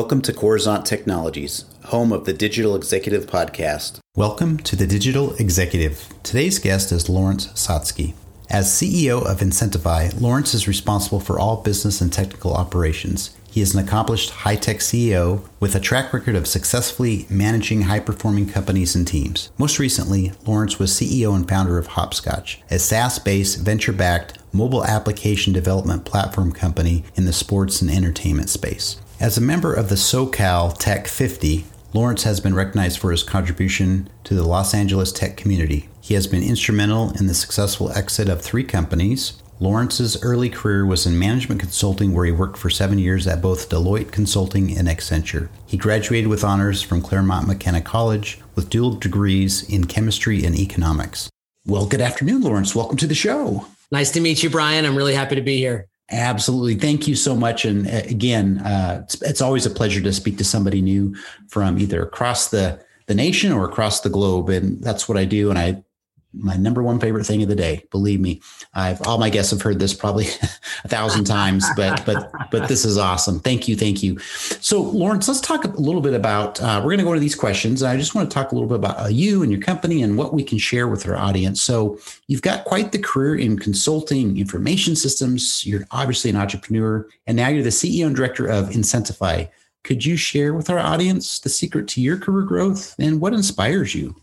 Welcome to Coruzant Technologies, home of the Digital Executive Podcast. Welcome to the Digital Executive. Today's guest is Laurence Sotsky. As CEO of Incentify, Laurence is responsible for all business and technical operations. He is an accomplished high tech CEO with a track record of successfully managing high performing companies and teams. Most recently, Laurence was CEO and founder of Hopscotch, a SaaS based, venture backed mobile application development platform company in the sports and entertainment space. As a member of the SoCal Tech 50, Laurence has been recognized for his contribution to the Los Angeles tech community. He has been instrumental in the successful exit of three companies. Laurence's early career was in management consulting, where he worked for seven years at both Deloitte Consulting and Accenture. He graduated with honors from Claremont McKenna College with dual degrees in chemistry and economics. Well, good afternoon, Laurence. Welcome to the show. Nice to meet you, Brian. I'm really happy to be here. Absolutely. Thank you so much. And uh, again, uh, it's, it's, always a pleasure to speak to somebody new from either across the, the nation or across the globe. And that's what I do. And I my number one favorite thing of the day. Believe me, I've all my guests have heard this probably a thousand times, but but but this is awesome. Thank you, thank you. So, Laurence, let's talk a little bit about. Uh, we're going to go into these questions. and I just want to talk a little bit about uh, you and your company and what we can share with our audience. So, you've got quite the career in consulting, information systems. You're obviously an entrepreneur, and now you're the CEO and director of Incentify. Could you share with our audience the secret to your career growth and what inspires you?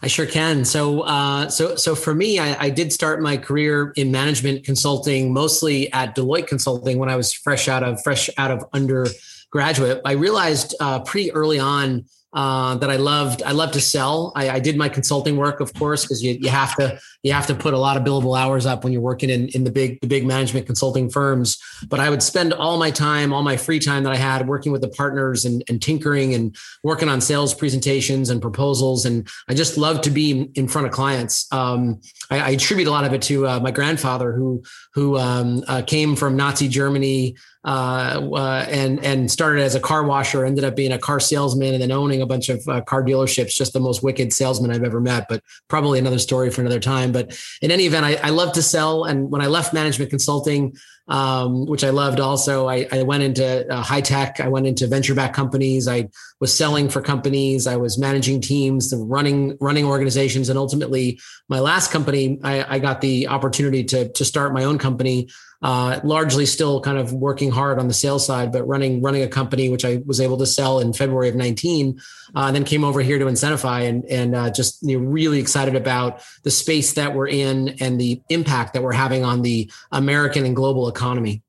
I sure can. So, uh, so, so for me, I, I, did start my career in management consulting, mostly at Deloitte Consulting when I was fresh out of fresh out of undergraduate. I realized uh, pretty early on uh, that I loved. I love to sell. I, I did my consulting work, of course, because you, you have to you have to put a lot of billable hours up when you're working in, in the big the big management consulting firms. But I would spend all my time, all my free time that I had working with the partners and, and tinkering and working on sales presentations and proposals. And I just love to be in front of clients. Um, I, I, attribute a lot of it to uh, my grandfather, who who um, uh, came from Nazi Germany uh, uh, and and started as a car washer, ended up being a car salesman, and then owning a bunch of uh, car dealerships. Just the most wicked salesman I've ever met, but probably another story for another time. But in any event, I, I love to sell, and when I left management consulting, um, which I loved, also I, I went into uh, high tech. I went into venture back companies. I was selling for companies. I was managing teams, running running organizations, and ultimately, my last company, I, I got the opportunity to to start my own company uh, largely still kind of working hard on the sales side, but running running a company which I was able to sell in February of 19, uh, and then came over here to Incentify and and uh, just you know, really excited about the space that we're in and the impact that we're having on the American and global economy.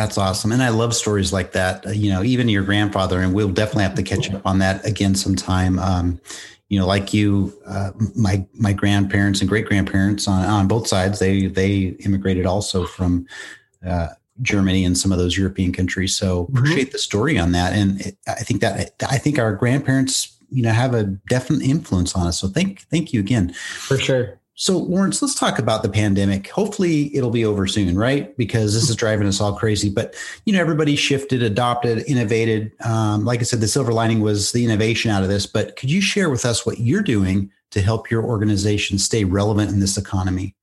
That's awesome. And I love stories like that. Uh, you know, even your grandfather, and we'll definitely have to catch up on that again sometime. Um, you know, like you, uh, my my grandparents and great grandparents on, on both sides, they they immigrated also from uh, Germany and some of those European countries. So mm-hmm. appreciate mm-hmm. the story on that, and it, I think that I think our grandparents, you know, have a definite influence on us. So thank thank you again for sure. So, Laurence, let's talk about the pandemic. Hopefully, it'll be over soon, right? Because this is driving us all crazy. But you know, everybody shifted, adopted, innovated. Um, like I said, the silver lining was the innovation out of this. But could you share with us what you're doing to help your organization stay relevant in this economy?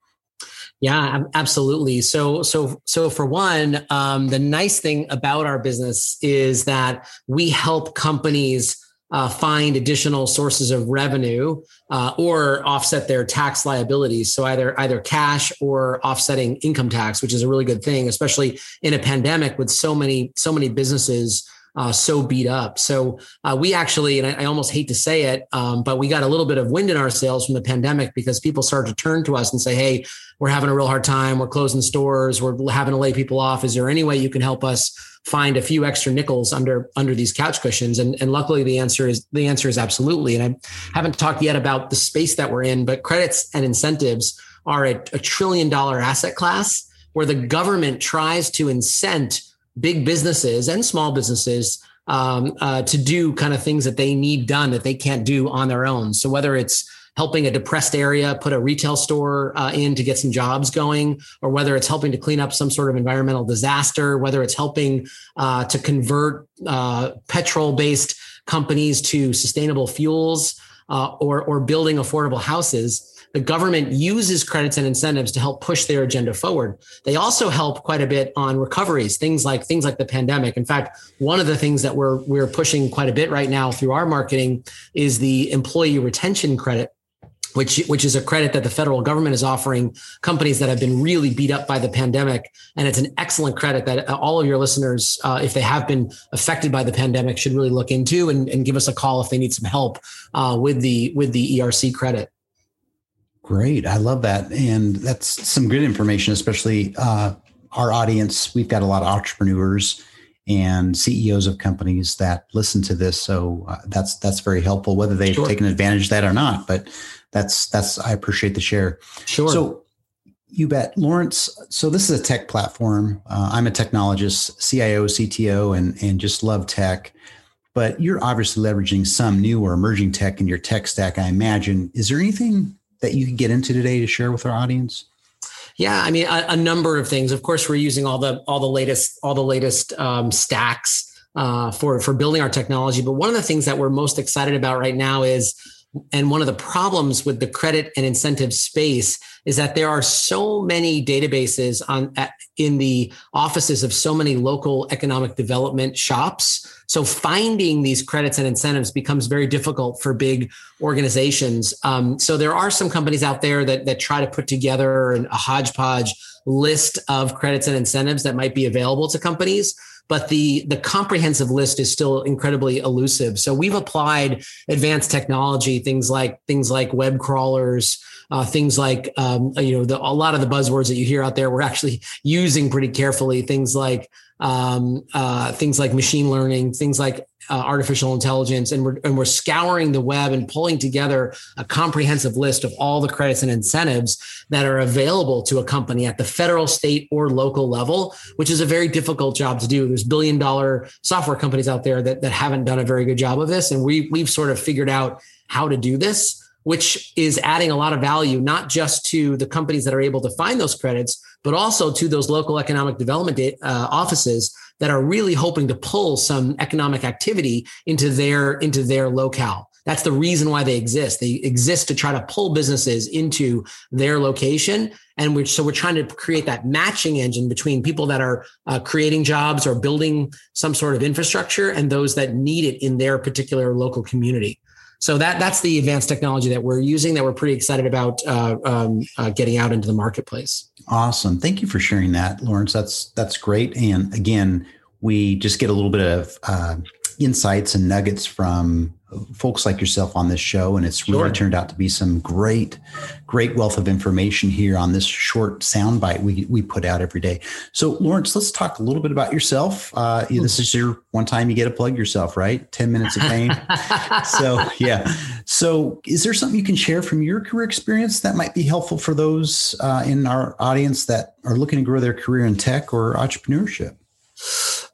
Yeah, absolutely. So, so, so for one, um, the nice thing about our business is that we help companies uh, find additional sources of revenue uh, or offset their tax liabilities. So either either cash or offsetting income tax, which is a really good thing, especially in a pandemic with so many so many businesses uh, so beat up. So uh, we actually, and I, I, almost hate to say it, um, but we got a little bit of wind in our sails from the pandemic because people started to turn to us and say, "Hey, we're having a real hard time. We're closing stores. We're having to lay people off. Is there any way you can help us?" find a few extra nickels under under these couch cushions and, and luckily the answer is the answer is absolutely and i haven't talked yet about the space that we're in but credits and incentives are a, a trillion dollar asset class where the government tries to incent big businesses and small businesses um, uh, to do kind of things that they need done that they can't do on their own so whether it's helping a depressed area put a retail store uh, in to get some jobs going, or whether it's helping to clean up some sort of environmental disaster, whether it's helping uh, to convert uh, petrol based companies to sustainable fuels. Uh, or, or building affordable houses, the government uses credits and incentives to help push their agenda forward. They also help quite a bit on recoveries, things like things like the pandemic. In fact, one of the things that we're we're pushing quite a bit right now through our marketing is the employee retention credit which which is a credit that the federal government is offering companies that have been really beat up by the pandemic and it's an excellent credit that all of your listeners uh, if they have been affected by the pandemic should really look into and, and give us a call if they need some help uh, with the with the erc credit great i love that and that's some good information especially uh, our audience we've got a lot of entrepreneurs and CEOs of companies that listen to this. So uh, that's that's very helpful, whether they've sure. taken advantage of that or not. But that's that's I appreciate the share. Sure. So you bet, Laurence. So this is a tech platform. Uh, I'm a technologist, CIO, CTO, and and just love tech. But you're obviously leveraging some new or emerging tech in your tech stack. I imagine. Is there anything that you can get into today to share with our audience? Yeah, I mean a, a number of things. Of course, we're using all the all the latest all the latest um, stacks uh, for for building our technology. But one of the things that we're most excited about right now is and one of the problems with the credit and incentive space is that there are so many databases on in the offices of so many local economic development shops. So finding these credits and incentives becomes very difficult for big organizations. Um, so there are some companies out there that, that try to put together a hodgepodge list of credits and incentives that might be available to companies but the the comprehensive list is still incredibly elusive. So we've applied advanced technology, things like things like web crawlers, uh, things like um, you know the, a lot of the buzzwords that you hear out there. We're actually using pretty carefully. Things like um, uh, things like machine learning, things like uh, artificial intelligence, and we're and we're scouring the web and pulling together a comprehensive list of all the credits and incentives that are available to a company at the federal, state, or local level, which is a very difficult job to do. There's billion dollar software companies out there that that haven't done a very good job of this, and we we've sort of figured out how to do this which is adding a lot of value, not just to the companies that are able to find those credits, but also to those local economic development uh, offices that are really hoping to pull some economic activity into their into their locale. That's the reason why they exist. They exist to try to pull businesses into their location. And we're, so we're trying to create that matching engine between people that are uh, creating jobs or building some sort of infrastructure and those that need it in their particular local community. So that that's the advanced technology that we're using that we're pretty excited about uh, um, uh, getting out into the marketplace. Awesome, thank you for sharing that, Laurence. That's that's great. And again, we just get a little bit of uh, insights and nuggets from folks like yourself on this show and it's really sure. turned out to be some great great wealth of information here on this short soundbite we, we put out every day. So laurence let's talk a little bit about yourself. Uh, this is your one time you get to plug yourself right? 10 minutes of fame so yeah. So is there something you can share from your career experience that might be helpful for those uh, in our audience that are looking to grow their career in tech or entrepreneurship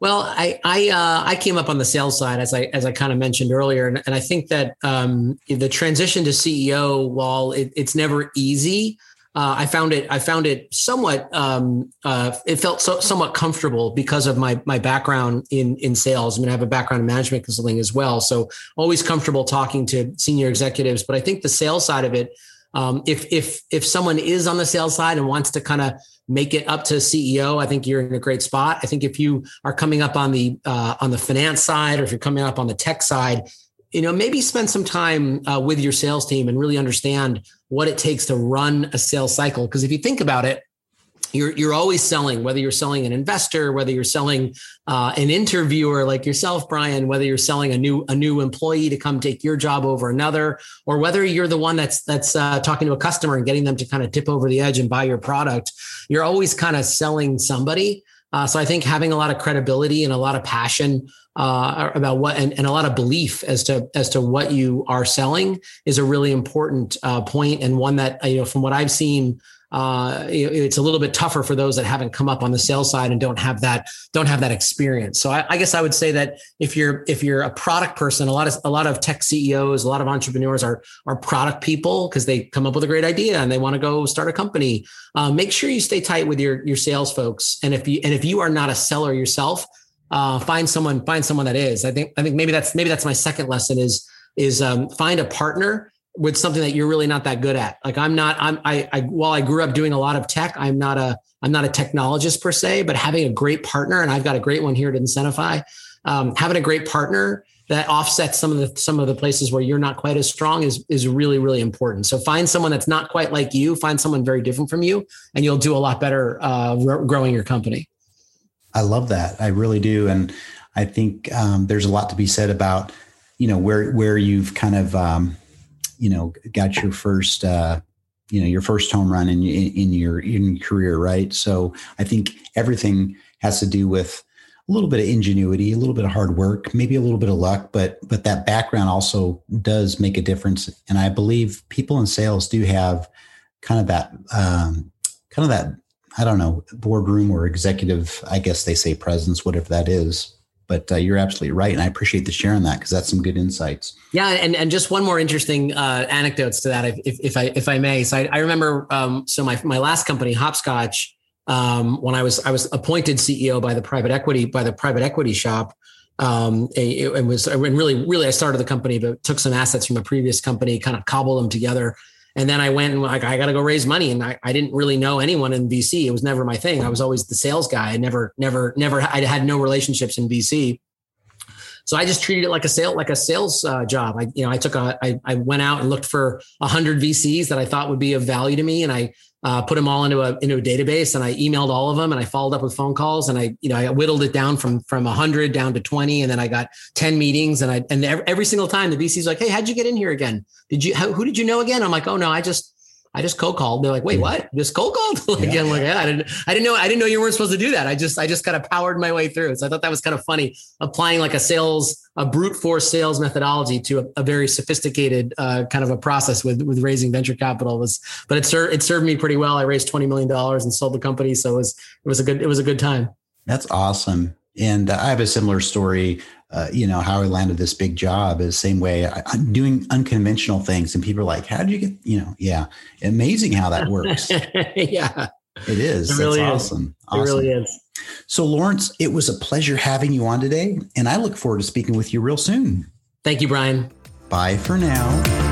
well, I I, uh, I came up on the sales side as I as I kind of mentioned earlier, and, and I think that um, the transition to CEO, while it, it's never easy, uh, I found it I found it somewhat um, uh, it felt so, somewhat comfortable because of my my background in in sales. I mean, I have a background in management consulting as well, so always comfortable talking to senior executives. But I think the sales side of it um, if if if someone is on the sales side and wants to kind of make it up to CEO, I think you're in a great spot. I think if you are coming up on the uh, on the finance side, or if you're coming up on the tech side, you know maybe spend some time uh, with your sales team and really understand what it takes to run a sales cycle. Because if you think about it, you're you're always selling whether you're selling an investor whether you're selling uh, an interviewer like yourself brian whether you're selling a new a new employee to come take your job over another or whether you're the one that's that's uh, talking to a customer and getting them to kind of tip over the edge and buy your product you're always kind of selling somebody. Uh, so I think having a lot of credibility and a lot of passion uh, about what and, and, a lot of belief as to as to what you are selling is a really important uh, point and one that you know from what I've seen uh, it's a little bit tougher for those that haven't come up on the sales side and don't have that don't have that experience. So I, I, guess I would say that if you're if you're a product person, a lot of a lot of tech CEOs, a lot of entrepreneurs are are product people because they come up with a great idea and they want to go start a company. Uh, make sure you stay tight with your your sales folks, and if you and if you are not a seller yourself, uh, find someone find someone that is. I think I think maybe that's maybe that's my second lesson is is um, find a partner with something that you're really not that good at. Like I'm not, I'm, I, I, while I grew up doing a lot of tech, I'm not a, I'm not a technologist per se, but having a great partner, and I've got a great one here at Incentify, um, having a great partner that offsets some of the some of the places where you're not quite as strong is is really really important. So find someone that's not quite like you, find someone very different from you, and you'll do a lot better uh, growing your company. I love that. I really do, and I think um, there's a lot to be said about you know where where you've kind of um, you know got your first uh, you know your first home run in in your in your career, right? So I think everything has to do with a little bit of ingenuity, a little bit of hard work, maybe a little bit of luck, but but that background also does make a difference. And I believe people in sales do have kind of that um, kind of that I don't know boardroom or executive, I guess they say presence, whatever that is. But uh, you're absolutely right, and I appreciate the sharing that because that's some good insights. Yeah, and and just one more interesting uh, anecdotes to that, if, if I if I may. So I, I remember, um, so my my last company, Hopscotch, um, when I was I was appointed CEO by the private equity by the private equity shop. Um, it, it was and really really I started the company, but took some assets from a previous company, kind of cobbled them together. And then I went and like I got to go raise money, and I, I didn't really know anyone in VC. It was never my thing. I was always the sales guy. I never never never I had no relationships in VC. So I just treated it like a sale, like a sales uh, job. I, you know, I took a, I, I went out and looked for a hundred VCs that I thought would be of value to me, and I uh, put them all into a into a database and I emailed all of them and I followed up with phone calls and I you know I whittled it down from from a 100 down to 20 and then I got 10 meetings and I and every, every single time the VC's like hey how'd you get in here again did you how, who did you know again I'm like oh no I just I just cold called. They're like, wait, what? Just cold called? like, yeah. I'm like, yeah, I didn't, I didn't know, I didn't know you weren't supposed to do that. I just, I just kind of powered my way through. So I thought that was kind of funny, applying like a sales, a brute force sales methodology to a, a very sophisticated uh, kind of a process with with raising venture capital. was, but it served, it served me pretty well. I raised twenty million dollars and sold the company, so it was, it was a good, it was a good time. That's awesome. And I have a similar story uh, you know how I landed this big job is the same way I, am doing unconventional things, and people are like, "How did you get?" You know, yeah, amazing how that works. yeah, it is. It really That's is. awesome. It awesome. really is. So, Laurence, it was a pleasure having you on today, and I look forward to speaking with you real soon. Thank you, Brian. Bye for now.